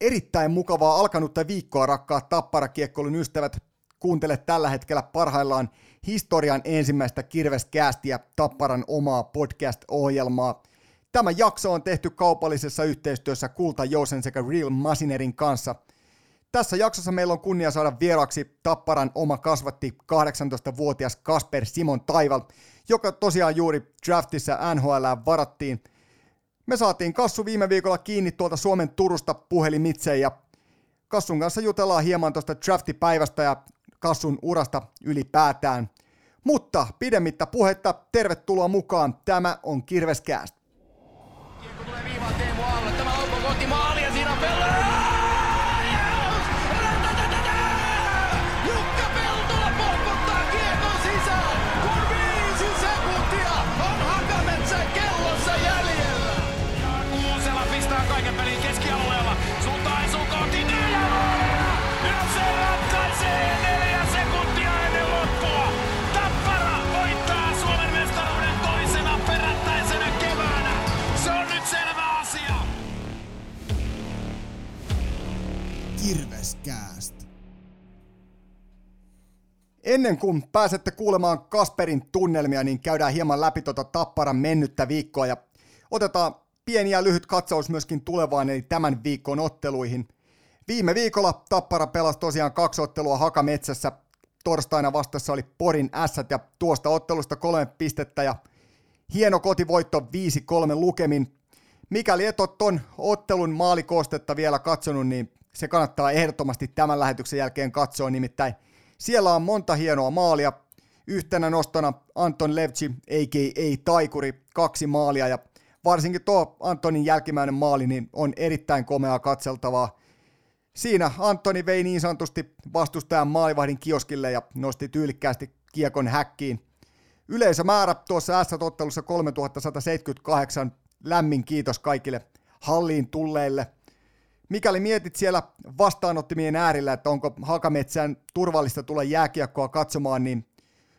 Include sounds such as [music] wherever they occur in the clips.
Erittäin mukavaa alkanutta viikkoa, rakkaat tapparakiekkoilun ystävät. Kuuntele tällä hetkellä parhaillaan historian ensimmäistä kirveskäästiä Tapparan omaa podcast-ohjelmaa. Tämä jakso on tehty kaupallisessa yhteistyössä Kulta Jousen sekä Real Machinerin kanssa. Tässä jaksossa meillä on kunnia saada vieraksi Tapparan oma kasvatti 18-vuotias Kasper Simon Taival, joka tosiaan juuri draftissa NHL varattiin – me saatiin Kassu viime viikolla kiinni tuolta Suomen Turusta puhelimitse ja Kassun kanssa jutellaan hieman tuosta draftipäivästä ja Kassun urasta ylipäätään. Mutta pidemmittä puhetta, tervetuloa mukaan. Tämä on Kirveskääst. Kiekko tulee viivaan Teemu Aalle. Tämä on kohti Ennen kuin pääsette kuulemaan Kasperin tunnelmia, niin käydään hieman läpi tuota Tapparan mennyttä viikkoa ja otetaan pieni ja lyhyt katsaus myöskin tulevaan eli tämän viikon otteluihin. Viime viikolla Tappara pelasi tosiaan kaksi ottelua Hakametsässä. Torstaina vastassa oli Porin ässät ja tuosta ottelusta kolme pistettä ja hieno kotivoitto 5-3 lukemin. Mikäli et ole ton ottelun maalikoostetta vielä katsonut, niin se kannattaa ehdottomasti tämän lähetyksen jälkeen katsoa, nimittäin siellä on monta hienoa maalia. Yhtenä nostona Anton Levci, a.k.a. Taikuri, kaksi maalia ja varsinkin tuo Antonin jälkimmäinen maali niin on erittäin komeaa katseltavaa. Siinä Antoni vei niin sanotusti vastustajan maalivahdin kioskille ja nosti tyylikkäästi kiekon häkkiin. Yleisömäärä tuossa S-ottelussa 3178. Lämmin kiitos kaikille halliin tulleille – Mikäli mietit siellä vastaanottimien äärillä, että onko Hakametsään turvallista tulla jääkiekkoa katsomaan, niin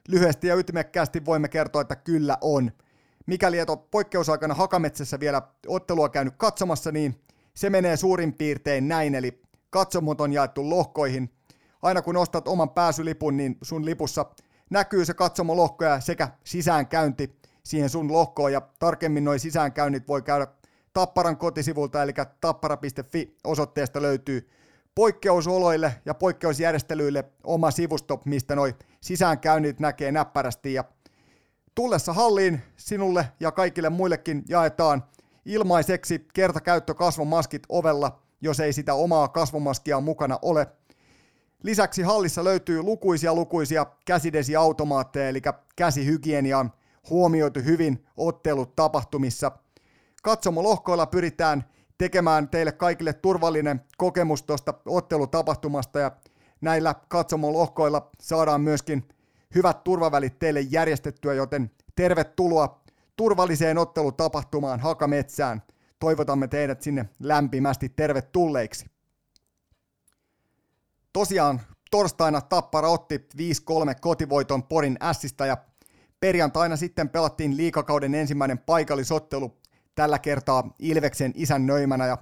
lyhyesti ja ytimekkäästi voimme kertoa, että kyllä on. Mikäli et ole poikkeusaikana Hakametsässä vielä ottelua käynyt katsomassa, niin se menee suurin piirtein näin, eli katsomot on jaettu lohkoihin. Aina kun ostat oman pääsylipun, niin sun lipussa näkyy se katsomolohko sekä sisäänkäynti siihen sun lohkoon, ja tarkemmin noin sisäänkäynnit voi käydä Tapparan kotisivulta, eli tappara.fi osoitteesta löytyy poikkeusoloille ja poikkeusjärjestelyille oma sivusto, mistä noi sisäänkäynnit näkee näppärästi. Ja tullessa halliin sinulle ja kaikille muillekin jaetaan ilmaiseksi kertakäyttökasvomaskit ovella, jos ei sitä omaa kasvomaskia mukana ole. Lisäksi hallissa löytyy lukuisia lukuisia käsidesiautomaatteja, eli käsihygienia on huomioitu hyvin ottelut tapahtumissa – katsomolohkoilla pyritään tekemään teille kaikille turvallinen kokemus tuosta ottelutapahtumasta ja näillä katsomolohkoilla saadaan myöskin hyvät turvavälit teille järjestettyä, joten tervetuloa turvalliseen ottelutapahtumaan Hakametsään. Toivotamme teidät sinne lämpimästi tervetulleiksi. Tosiaan torstaina Tappara otti 5-3 kotivoiton Porin Ässistä ja perjantaina sitten pelattiin liikakauden ensimmäinen paikallisottelu tällä kertaa Ilveksen isän nöimänä ja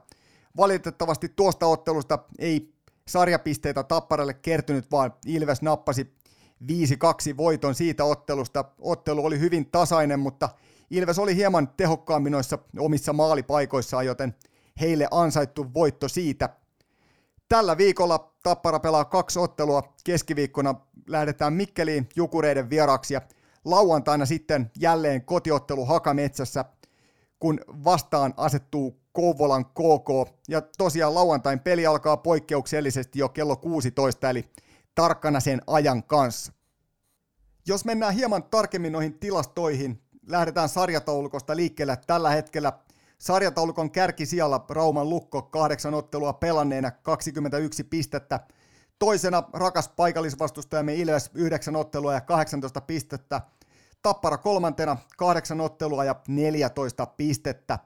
valitettavasti tuosta ottelusta ei sarjapisteitä Tapparalle kertynyt, vaan Ilves nappasi 5-2 voiton siitä ottelusta. Ottelu oli hyvin tasainen, mutta Ilves oli hieman tehokkaammin noissa omissa maalipaikoissaan, joten heille ansaittu voitto siitä. Tällä viikolla Tappara pelaa kaksi ottelua. Keskiviikkona lähdetään Mikkeliin Jukureiden vieraksi ja lauantaina sitten jälleen kotiottelu Hakametsässä – kun vastaan asettuu Kouvolan KK. Ja tosiaan lauantain peli alkaa poikkeuksellisesti jo kello 16, eli tarkkana sen ajan kanssa. Jos mennään hieman tarkemmin noihin tilastoihin, lähdetään sarjataulukosta liikkeelle tällä hetkellä. Sarjataulukon kärkisijalla Rauman Lukko kahdeksan ottelua pelanneena 21 pistettä. Toisena rakas paikallisvastustajamme Ilves 9 ottelua ja 18 pistettä. Tappara kolmantena, kahdeksan ottelua ja 14 pistettä.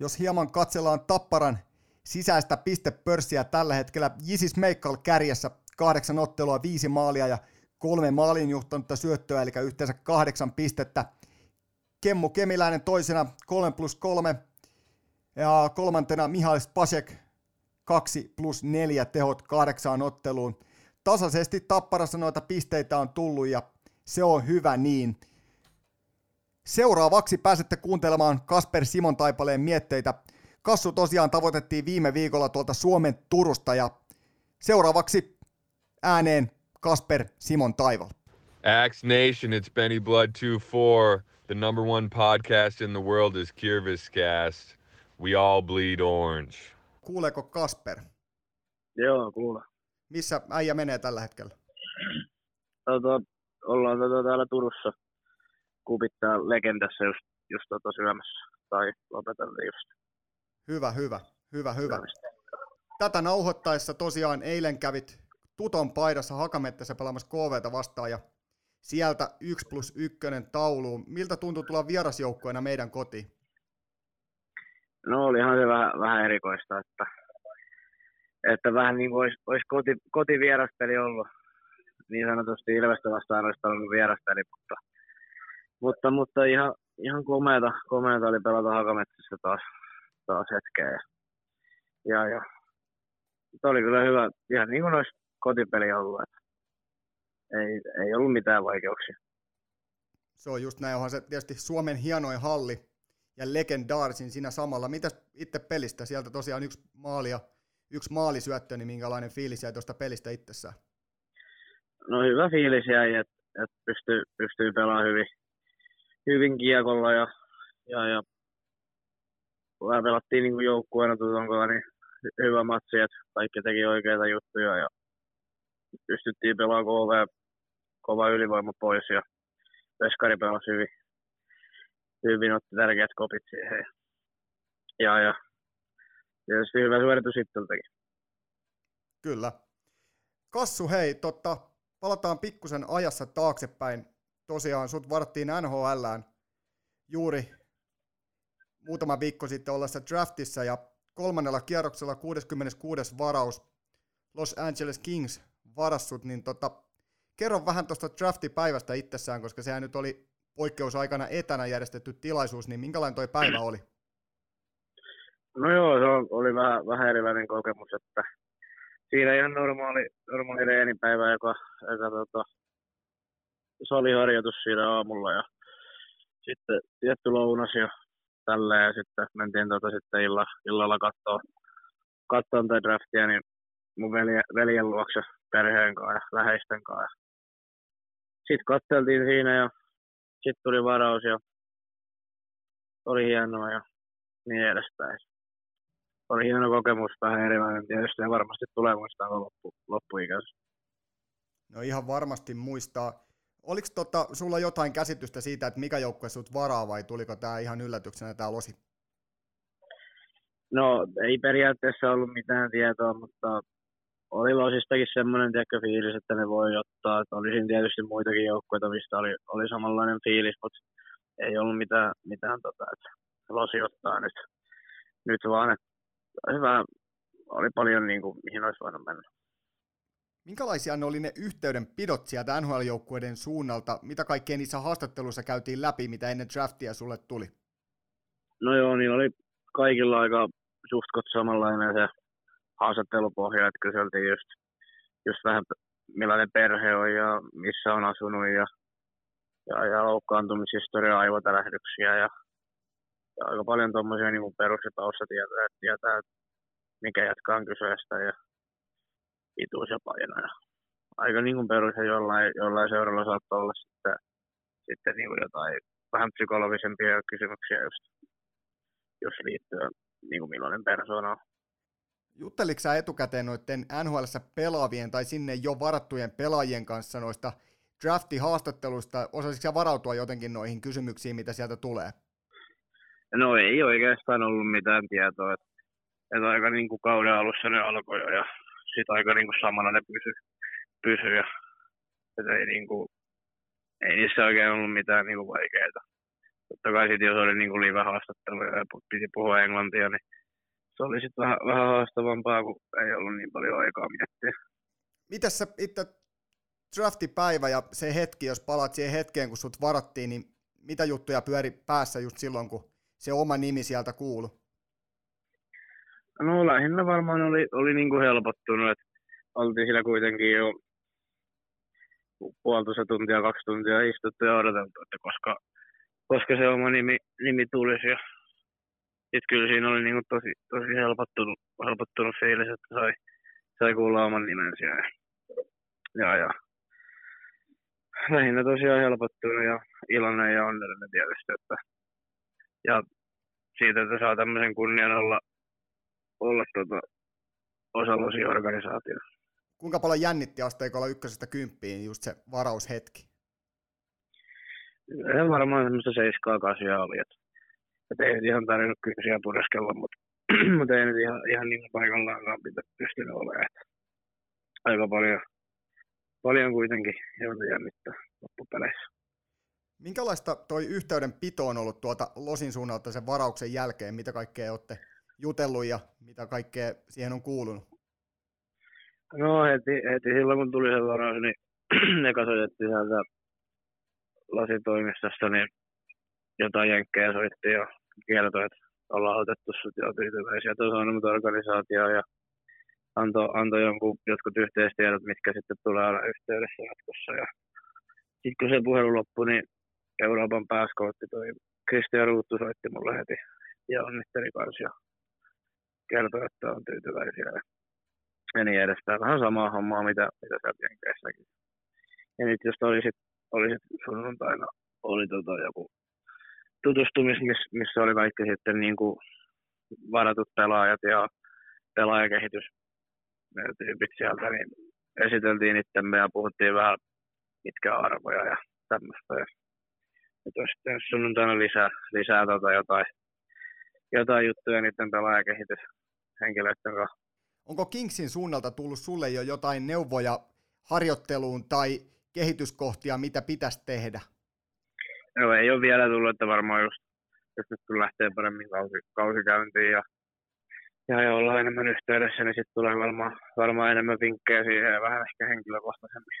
Jos hieman katsellaan Tapparan sisäistä pistepörssiä tällä hetkellä, Jisis Meikkal kärjessä kahdeksan ottelua, viisi maalia ja kolme maalin johtanutta syöttöä, eli yhteensä kahdeksan pistettä. Kemmu Kemiläinen toisena 3 plus 3 ja kolmantena Mihail Spasek 2 plus 4 tehot kahdeksaan otteluun. Tasaisesti tapparassa noita pisteitä on tullut ja se on hyvä niin. Seuraavaksi pääsette kuuntelemaan Kasper Simon Taipaleen mietteitä. Kassu tosiaan tavoitettiin viime viikolla tuolta Suomen Turusta ja seuraavaksi ääneen Kasper Simon Taival. Axe Nation, it's Benny Blood 24. The number one podcast in the world is Kirviscast. We all bleed orange. Kuuleeko Kasper? Joo, kuule. Missä äijä menee tällä hetkellä? Tota, ollaan tota täällä Turussa kupittaa legendassa just, just tota syömässä. Tai lopeteltiin just. Hyvä, hyvä, hyvä, hyvä. Tätä nauhoittaessa tosiaan eilen kävit Tuton paidassa Hakamettässä pelaamassa KVtä vastaan ja sieltä 1 plus 1 tauluun. Miltä tuntui tulla vierasjoukkoina meidän kotiin? No olihan se vähän, vähän erikoista, että, että vähän niin kuin olisi, olisi koti, kotivieraspeli ollut. Niin sanotusti Ilvestä vastaan olisi ollut vieraspeli, mutta, mutta, mutta ihan, ihan komeata, komeata oli pelata Hakametsässä taas, taas hetkeä. Ja, ja, ja oli kyllä hyvä, ihan niin kuin olisi kotipeli ollut. Että ei, ei ollut mitään vaikeuksia. Se on just näin, onhan se tietysti Suomen hienoin halli ja legendaarisin siinä samalla. Mitä itse pelistä? Sieltä tosiaan yksi maali ja yksi maalisyöttö, niin minkälainen fiilis jäi tuosta pelistä itsessään? No hyvä fiilis jäi, että et pystyy, pystyy pelaamaan hyvin, hyvin kiekolla ja, ja, ja vähän pelattiin niin joukkueena tuton niin hyvä matsi, että kaikki teki oikeita juttuja ja pystyttiin pelaamaan KV kova ylivoima pois ja Veskari pelasi hyvin, hyvin otti tärkeät kopit siihen. Ja, ja tietysti hyvä suoritus itseltäkin. Kyllä. Kassu, hei, totta, palataan pikkusen ajassa taaksepäin. Tosiaan sut varattiin NHLään juuri muutama viikko sitten ollessa draftissa ja kolmannella kierroksella 66. varaus Los Angeles Kings varassut, niin tota, kerro vähän tuosta draftipäivästä itsessään, koska sehän nyt oli poikkeusaikana etänä järjestetty tilaisuus, niin minkälainen toi päivä oli? No joo, se oli vähän, vähän erilainen kokemus, että siinä ihan normaali, normaali reenipäivä, joka, joka tota, saliharjoitus siinä aamulla ja sitten tietty lounas ja tälleen ja sitten mentiin tota sitten illa, illalla katsoa, katsoa tätä draftia, niin mun velje, veljen luokse perheen kanssa ja läheisten kanssa sitten katseltiin siinä ja sitten tuli varaus ja oli hienoa ja niin edespäin. Oli hieno kokemus, vähän erilainen tietysti ja varmasti tulee muistaa loppu, loppuikäisessä. No ihan varmasti muistaa. Oliko tota, sulla jotain käsitystä siitä, että mikä joukkue sut varaa vai tuliko tämä ihan yllätyksenä tämä losi? No ei periaatteessa ollut mitään tietoa, mutta oli Losistakin semmoinen tiedätkö, fiilis, että ne voi ottaa. Että oli siinä tietysti muitakin joukkoja, mistä oli, oli samanlainen fiilis, mutta ei ollut mitään, mitään tota, että Losi ottaa nyt, nyt vaan. Että hyvä, oli paljon niin kuin, mihin olisi voinut mennä. Minkälaisia ne oli ne yhteydenpidot sieltä NHL-joukkueiden suunnalta? Mitä kaikkea niissä haastatteluissa käytiin läpi, mitä ennen draftia sulle tuli? No joo, niin oli kaikilla aika suht samanlainen se haastattelupohja, että kyseltiin just, just vähän millainen perhe on ja missä on asunut ja, ja, ja loukkaantumishistoria, aivotärähdyksiä ja aika paljon tuommoisia niin perus- ja taustatietoja, että tietää, että mikä jatkaa kyseestä ja pituus ja paino. Ja aika niin kuin perus ja jollain, jollain seuralla saattaa olla sitten, sitten niin kuin jotain vähän psykologisempia kysymyksiä just, just liittyen niin kuin millainen persoona on. Jutteliko sä etukäteen noiden nhl pelaavien tai sinne jo varattujen pelaajien kanssa noista drafti-haastatteluista? Osasitko sä varautua jotenkin noihin kysymyksiin, mitä sieltä tulee? No ei oikeastaan ollut mitään tietoa. Että, että aika niin kuin kauden alussa ne alkoi jo ja sitten aika niin kuin samana ne pysy, pysy ja että ei, niin kuin, ei niissä oikein ollut mitään niin vaikeaa. Totta kai sitten jos oli niin kuin live-haastattelu ja piti puhua englantia, niin se oli sitten vähän, vähän haastavampaa, kun ei ollut niin paljon aikaa miettiä. Mitäs sä itse draftipäivä ja se hetki, jos palaat siihen hetkeen, kun sut varattiin, niin mitä juttuja pyöri päässä just silloin, kun se oma nimi sieltä kuulu? No lähinnä varmaan oli, oli niin kuin helpottunut, että oltiin siellä kuitenkin jo puolitoista tuntia, kaksi tuntia istuttu ja odoteltu, että koska, koska se oma nimi, nimi tulisi. Ja sitten kyllä siinä oli niin kuin tosi, tosi helpottunut, helpottunut fiilis, että sai, sai kuulla oman nimensä. Ja, ja, ja lähinnä tosiaan helpottunut ja iloinen ja onnellinen tietysti. Että, ja siitä, että saa tämmöisen kunnian olla, olla tota, osa organisaatiossa. Kuinka paljon jännitti asteikolla ykkösestä kymppiin just se varaushetki? Se varmaan semmoista seiskaa kasia oli, että, että ei ihan tarvinnut kynsiä pureskella, mutta, [clears throat] mutta ei nyt ihan, ihan niin paikallaankaan pystynyt olemaan. Että aika paljon, paljon kuitenkin joutui jännittää loppupeleissä. Minkälaista toi yhteydenpito on ollut tuota Losin suunnalta sen varauksen jälkeen? Mitä kaikkea olette jutellut ja mitä kaikkea siihen on kuulunut? No heti, heti silloin kun tuli se varaus, niin [clears throat] ne soitettiin sieltä lasitoimistosta, niin jotain jenkkejä soitti ja kertoi, että ollaan otettu sut jo tyytyväisiä tuossa organisaatio ja antoi, antoi jonkun, jotkut yhteistiedot, mitkä sitten tulee olla yhteydessä jatkossa. Ja sitten kun se puhelu loppui, niin Euroopan pääskootti toi Kristian Ruuttu soitti mulle heti ja onnitteli kanssa ja kertoi, että on tyytyväisiä ja niin edespäin. Vähän samaa hommaa, mitä, mitä sieltä Jenkeissäkin. Ja nyt jos olisit, olisit sunnuntaina, oli tota joku tutustumis, missä oli kaikki sitten niin kuin varatut pelaajat ja pelaajakehitys tyypit sieltä, niin esiteltiin itsemme ja puhuttiin vähän mitkä arvoja ja tämmöistä. Ja nyt olisi sunnuntaina lisää, lisää tota jotain, jotain juttuja niiden pelaajakehityshenkilöiden kanssa Onko Kingsin suunnalta tullut sulle jo jotain neuvoja harjoitteluun tai kehityskohtia, mitä pitäisi tehdä? No ei ole vielä tullut, että varmaan just, jos nyt kun lähtee paremmin kausi, kausikäyntiin ja, ja, ja ollaan enemmän yhteydessä, niin sitten tulee varmaan, varmaan enemmän vinkkejä siihen ja vähän ehkä henkilökohtaisemmin.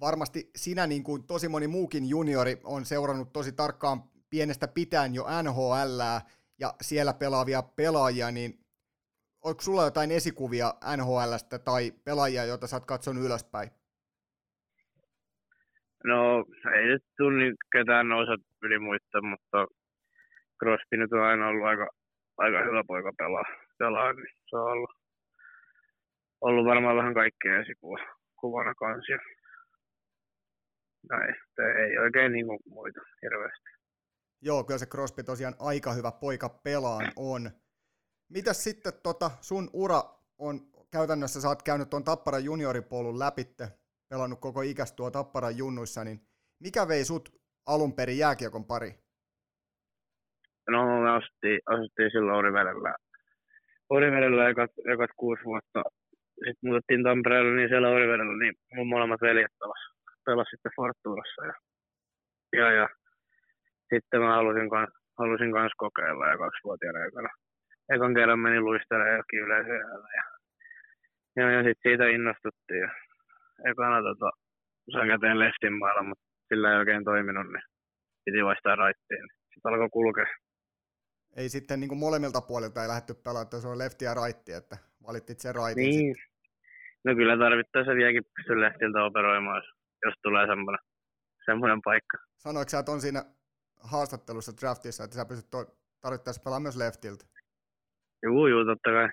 Varmasti sinä, niin kuin tosi moni muukin juniori, on seurannut tosi tarkkaan pienestä pitäen jo NHL ja siellä pelaavia pelaajia, niin onko sulla jotain esikuvia NHLstä tai pelaajia, joita sä oot katsonut ylöspäin? No ei nyt tunni ketään nouse yli muista, mutta Crosby nyt on aina ollut aika, aika hyvä poika pelaa, pelaa niin se on ollut, ollut varmaan vähän kaikkea esikuva kuvana kansia. Näin, ei oikein niin kuin muita hirveästi. Joo, kyllä se Crosby tosiaan aika hyvä poika pelaan on. Mitäs sitten tota, sun ura on käytännössä, sä oot käynyt tuon Tapparan junioripolun läpitte, pelannut koko ikäs tuo Tapparan junnuissa, niin mikä vei sut alun perin jääkiekon pari? No me asuttiin, asuttiin silloin Orivedellä. Orivedellä ekat, ekat kuusi vuotta. Sitten muutettiin Tampereelle, niin siellä Orivedellä, niin mun molemmat veljet pelas, pelas sitten Fortunassa. Ja, ja, ja sitten mä halusin, halusin kans kokeilla ja kaksivuotiaana aikana ekan kerran meni luistelemaan johonkin yleisöjällä. Ja, ja, ja sitten siitä innostuttiin. Ja ekana tota, sain käteen leftin maalla, mutta sillä ei oikein toiminut, niin piti vaihtaa raittiin. Sitten alkoi kulkea. Ei sitten niin kuin molemmilta puolilta ei lähdetty pelaamaan, että se on lefti ja raitti, että valittit sen raitin Niin. Sitten. No kyllä tarvittaessa vieläkin pysty lehtiltä operoimaan, jos tulee semmoinen, semmoinen paikka. Sanoitko sä, että on siinä haastattelussa draftissa, että sä pystyt to- tarvittaessa pelaamaan myös leftiltä? Juu, juu, totta kai.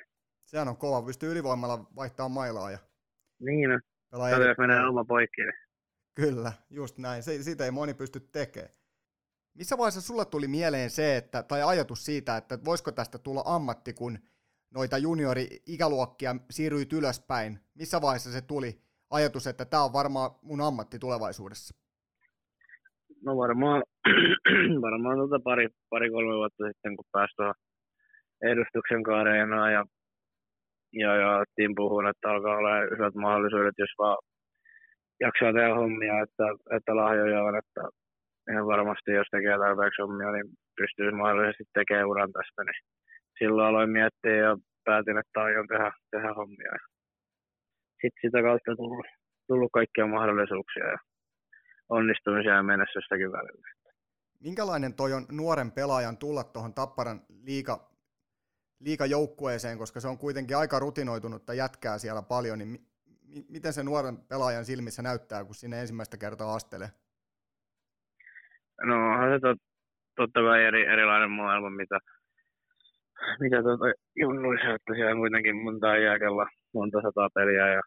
Sehän on kova, pystyy ylivoimalla vaihtamaan mailaa ja niin no. pelaa Kato, jos menee oma poikki. Niin. Kyllä, just näin. Se, siitä ei moni pysty tekemään. Missä vaiheessa sulle tuli mieleen se, että, tai ajatus siitä, että voisiko tästä tulla ammatti, kun noita juniori-ikäluokkia siirryit ylöspäin? Missä vaiheessa se tuli ajatus, että tämä on varmaan mun ammatti tulevaisuudessa? No varmaan, [clears throat] varmaan tuota pari, pari kolme vuotta sitten, kun pääsi tuohon edustuksen kaareenaa ja, ja, ja Tim puhun, että alkaa olla hyvät mahdollisuudet, jos vaan jaksaa tehdä hommia, että, että lahjoja on, että ihan varmasti jos tekee tarpeeksi hommia, niin pystyy mahdollisesti tekemään uran tästä, niin silloin aloin miettiä ja päätin, että aion tehdä, tehdä hommia. Sitten sitä kautta tullut, tullut kaikkia mahdollisuuksia ja onnistumisia ja menestystäkin välillä. Minkälainen toi on nuoren pelaajan tulla tuohon Tapparan liiga liikajoukkueeseen, koska se on kuitenkin aika rutinoitunutta jätkää siellä paljon, niin mi- miten se nuoren pelaajan silmissä näyttää, kun sinne ensimmäistä kertaa astelee? No onhan se tot, totta kai eri, erilainen maailma, mitä, mitä tuota junnuissa, että siellä on kuitenkin monta jääkellä, monta sataa peliä ja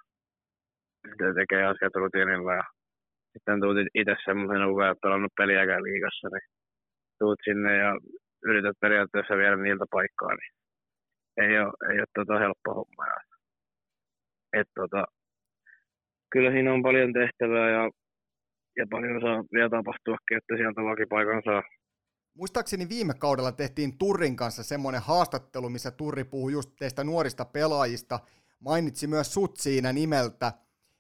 sitten tekee asiat rutiinilla ja sitten tuut itse semmoisen, kun ei pelannut peliäkään liigassa, niin tuut sinne ja yrität periaatteessa viedä niiltä paikkaa, niin ei ole, ei ole tota helppo homma. Ja, et tota, kyllä siinä on paljon tehtävää ja, ja paljon saa vielä tapahtuakin, että sieltä vakipaikan saa. Muistaakseni viime kaudella tehtiin Turrin kanssa semmoinen haastattelu, missä Turri puhui just teistä nuorista pelaajista. Mainitsi myös sut siinä nimeltä,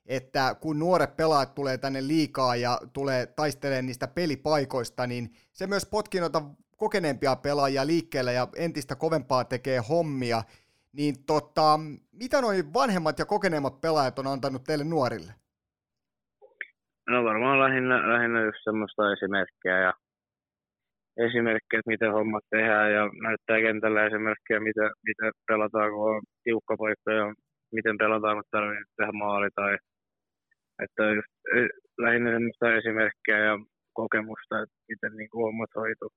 että kun nuoret pelaajat tulee tänne liikaa ja tulee taistelemaan niistä pelipaikoista, niin se myös potkii noita kokeneempia pelaajia liikkeelle ja entistä kovempaa tekee hommia. Niin tota, mitä noin vanhemmat ja kokeneemmat pelaajat on antanut teille nuorille? No varmaan lähinnä, lähinnä just semmoista esimerkkejä ja esimerkkejä, että miten hommat tehdään ja näyttää kentällä esimerkkejä, miten, miten pelataan, kun on tiukka paikka ja miten pelataan, kun tarvitsee tehdä maali tai että just eh, lähinnä semmoista esimerkkejä ja kokemusta, että miten niin kuin hommat hoituu.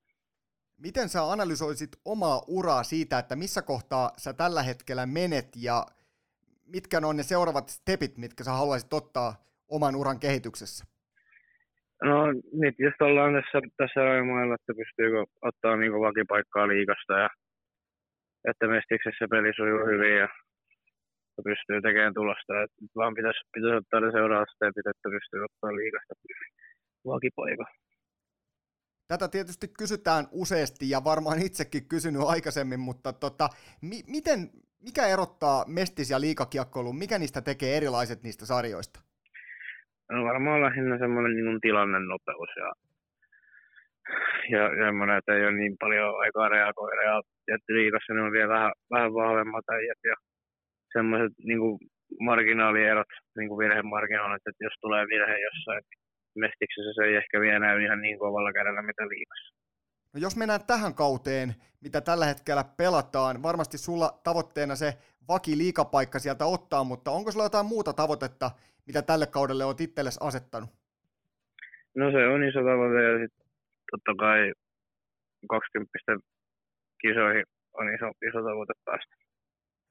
Miten sä analysoisit omaa uraa siitä, että missä kohtaa sä tällä hetkellä menet ja mitkä on ne seuraavat stepit, mitkä sä haluaisit ottaa oman uran kehityksessä? No nyt just ollaan tässä, tässä rajamailla, että pystyykö ottaa niin vakipaikkaa liikasta ja että Mestiksessä peli sujuu hyvin ja pystyy tekemään tulosta. Et vaan pitäisi, pitäisi ottaa ne seuraavat stepit, että pystyy ottaa liikasta vakipaikka. Tätä tietysti kysytään useasti ja varmaan itsekin kysynyt aikaisemmin, mutta tota, mi- miten, mikä erottaa Mestis- ja liikakiekkoilun? Mikä niistä tekee erilaiset niistä sarjoista? No varmaan lähinnä semmoinen niin tilanne nopeus ja, ja semmoinen, että ei ole niin paljon aikaa reagoida. Ja liikassa ne on vielä vähän, vähän vahvemmat äijät ja semmoiset niin marginaalierot, niin kuin virhemarginaalit, että jos tulee virhe jossain, Mestiksessä se ei ehkä vielä näy ihan niin kovalla kädellä, mitä liikassa. No jos mennään tähän kauteen, mitä tällä hetkellä pelataan, varmasti sulla tavoitteena se vaki liikapaikka sieltä ottaa, mutta onko sulla jotain muuta tavoitetta, mitä tälle kaudelle olet itsellesi asettanut? No se on iso tavoite ja sitten totta kai 20 kisoihin on iso, iso tavoite päästä.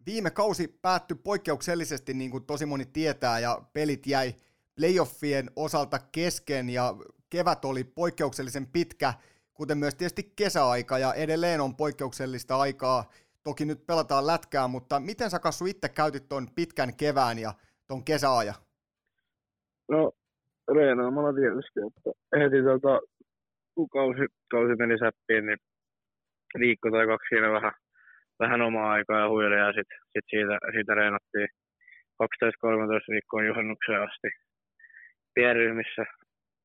Viime kausi päättyi poikkeuksellisesti, niin kuin tosi moni tietää, ja pelit jäi playoffien osalta kesken ja kevät oli poikkeuksellisen pitkä, kuten myös tietysti kesäaika ja edelleen on poikkeuksellista aikaa. Toki nyt pelataan lätkää, mutta miten sä Kassu itse käytit tuon pitkän kevään ja tuon kesäajan? No reenaamalla tietysti, että heti tota, kun kausi, kausi meni säppiin, niin viikko tai kaksi siinä vähän, vähän omaa aikaa ja huilia ja sitten sit siitä, siitä reenattiin 12-13 viikkoa juhannukseen asti pienryhmissä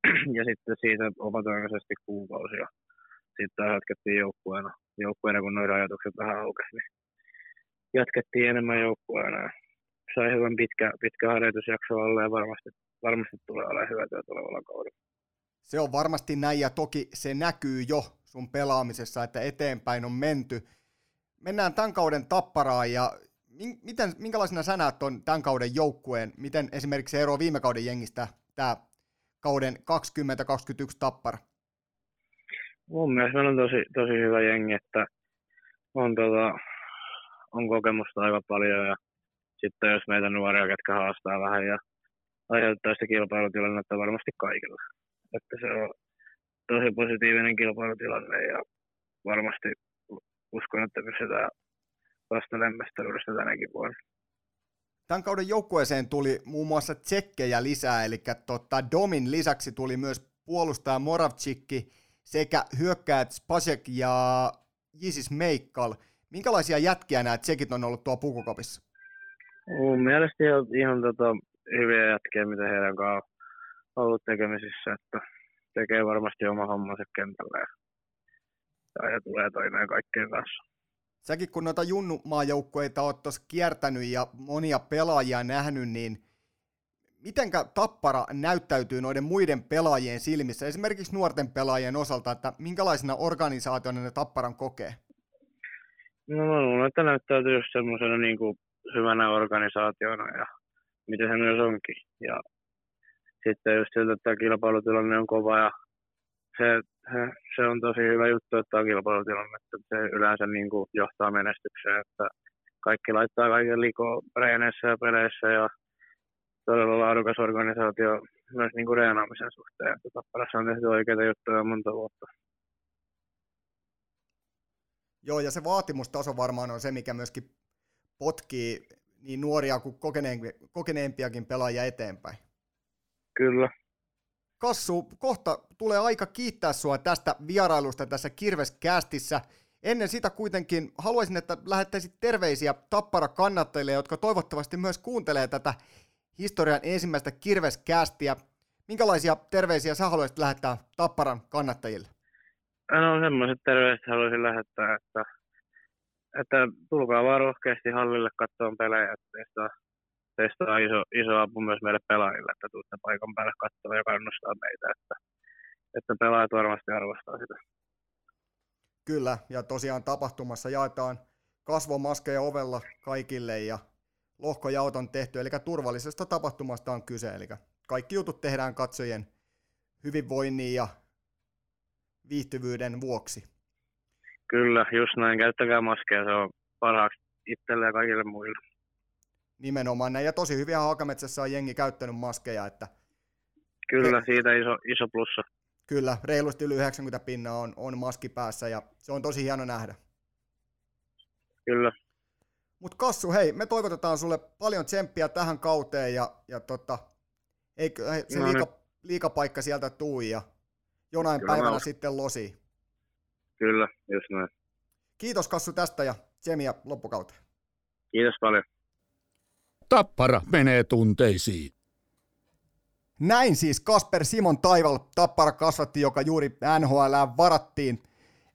[clears throat] ja sitten siitä omatoimisesti kuukausia. Sitten jatkettiin joukkueena, joukkueena kun noin ajatukset vähän aukesi, niin jatkettiin enemmän joukkueena ja sai hyvän pitkä, pitkä harjoitusjakso alle ja varmasti, varmasti tulee olemaan hyvä työ tulevalla kaudella. Se on varmasti näin ja toki se näkyy jo sun pelaamisessa, että eteenpäin on menty. Mennään tämän kauden tapparaan ja miten, minkälaisena sä näet on tämän kauden joukkueen? Miten esimerkiksi se ero viime kauden jengistä tämä kauden 2021 tappara? Mun mielestä on tosi, tosi hyvä jengi, että on, tota, on kokemusta aika paljon ja sitten jos meitä nuoria, ketkä haastaa vähän ja aiheuttaa sitä kilpailutilannetta varmasti kaikilla. Että se on tosi positiivinen kilpailutilanne ja varmasti uskon, että pysytään vasta mestaruudesta tänäkin vuonna. Tämän kauden joukkueeseen tuli muun muassa tsekkejä lisää, eli tota Domin lisäksi tuli myös puolustaja Moravcikki sekä hyökkäät Spasek ja Jisis Meikkal. Minkälaisia jätkiä nämä tsekit on ollut tuo pukukopissa? Mun mielestä ihan, ihan tota, hyviä jätkiä, mitä heidän kanssaan on ollut tekemisissä, että tekee varmasti oma hommansa kentällä ja, ja tulee toimeen kaikkien kanssa säkin kun noita junnumaajoukkueita oot tuossa kiertänyt ja monia pelaajia nähnyt, niin mitenkä Tappara näyttäytyy noiden muiden pelaajien silmissä, esimerkiksi nuorten pelaajien osalta, että minkälaisena organisaationa ne Tapparan kokee? No mä luulen, että näyttäytyy just semmoisena niin kuin hyvänä organisaationa ja mitä se myös onkin. Ja sitten just siltä, että kilpailutilanne on kova ja se, se, se on tosi hyvä juttu, että on kilpailutilanne, että se yleensä niin kuin johtaa menestykseen, että kaikki laittaa kaiken likoon reeneissä ja peleissä ja todella laadukas organisaatio myös niin kuin reenaamisen suhteen. Että Tapparassa on tehty oikeita juttuja monta vuotta. Joo, ja se vaatimustaso varmaan on se, mikä myöskin potkii niin nuoria kuin kokeneempiakin pelaajia eteenpäin. Kyllä. Kassu, kohta tulee aika kiittää sinua tästä vierailusta tässä Kirveskästissä. Ennen sitä kuitenkin haluaisin, että lähettäisit terveisiä Tappara kannattajille, jotka toivottavasti myös kuuntelee tätä historian ensimmäistä Kirveskästiä. Minkälaisia terveisiä sä haluaisit lähettää Tapparan kannattajille? No semmoiset terveiset haluaisin lähettää, että, että tulkaa vaan rohkeasti hallille katsomaan pelejä, että teistä on iso, iso apu myös meille pelaajille, että tuutte paikan päälle katsomaan ja kannustaa meitä, että, että pelaajat varmasti arvostaa sitä. Kyllä, ja tosiaan tapahtumassa jaetaan kasvomaskeja ovella kaikille ja lohkojaot on tehty, eli turvallisesta tapahtumasta on kyse, eli kaikki jutut tehdään katsojien hyvinvoinnin ja viihtyvyyden vuoksi. Kyllä, just näin. Käyttäkää maskeja, se on parhaaksi itselle ja kaikille muille. Nimenomaan näin, ja tosi hyviä Hakametsässä on jengi käyttänyt maskeja, että Kyllä, siitä iso, iso plussa. Kyllä, reilusti yli 90 pinnaa on, on maski päässä, ja se on tosi hieno nähdä. Kyllä. Mutta Kassu, hei, me toivotetaan sulle paljon tsemppiä tähän kauteen, ja, ja tota, ei se no, liika, liikapaikka sieltä tuu, ja jonain Kyllä päivänä sitten losi. Kyllä, just näin. Kiitos Kassu tästä ja tsemiä loppukauteen. Kiitos paljon. Tappara menee tunteisiin. Näin siis Kasper Simon Taival, Tappara kasvatti, joka juuri NHL varattiin.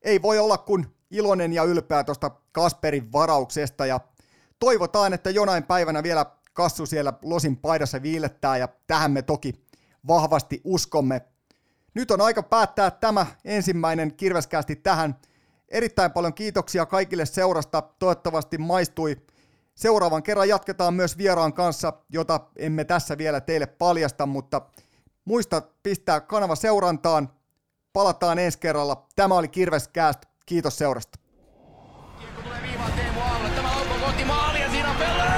Ei voi olla kuin iloinen ja ylpeä tuosta Kasperin varauksesta ja toivotaan, että jonain päivänä vielä Kassu siellä Losin paidassa viilettää ja tähän me toki vahvasti uskomme. Nyt on aika päättää tämä ensimmäinen kirveskästi tähän. Erittäin paljon kiitoksia kaikille seurasta. Toivottavasti maistui. Seuraavan kerran jatketaan myös vieraan kanssa, jota emme tässä vielä teille paljasta, mutta muista pistää kanava seurantaan. Palataan ensi kerralla. Tämä oli Kirvescast. Kiitos seurasta. Kiekko tulee viivaan Teemu. Tämä laukko kohti maalia. Siinä!